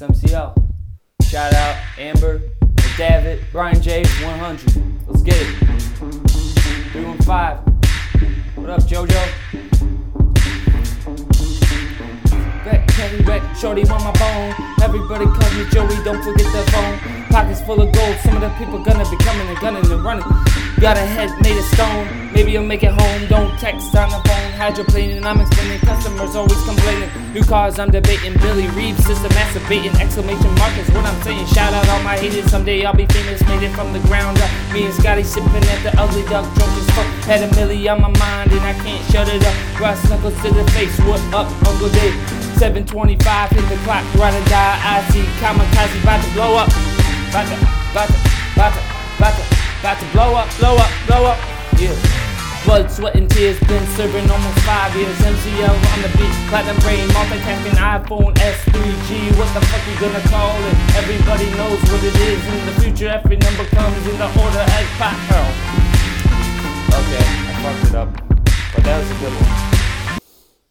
MCL. Shout out Amber, David, Brian J, 100. Let's get it. 315. What up, JoJo? Back, Kenny Beck, Shorty on my bone. Everybody calls me Joey, don't forget the phone. Pockets full of gold, some of the people gonna be coming and gunning and running. Got a head made of stone, maybe you'll make it home. Don't text on the phone, hydroplaning, I'm explaining. Customers always complaining. New cars, I'm debating. Billy Reeves, system masturbating. Exclamation mark is what I'm saying. Shout out all my haters, someday I'll be famous. Made it from the ground up. Me and Scotty sipping at the ugly duck, drunk as fuck. Had a milli on my mind and I can't shut it up. Brass knuckles to the face, what up, Uncle Dave? 725, hit the clock, ride or die. I see kamikaze about to blow up. About to, about to, about to, about to, about to blow up, blow up, blow up. Yeah. Blood, sweat, and tears, been serving almost five years. MCL on the beat, platinum brain, multitasking iPhone S3G. What the fuck you gonna call it? Everybody knows what it is. In the future, every number comes in the order as pot. Okay, I fucked it up, but that was a good one.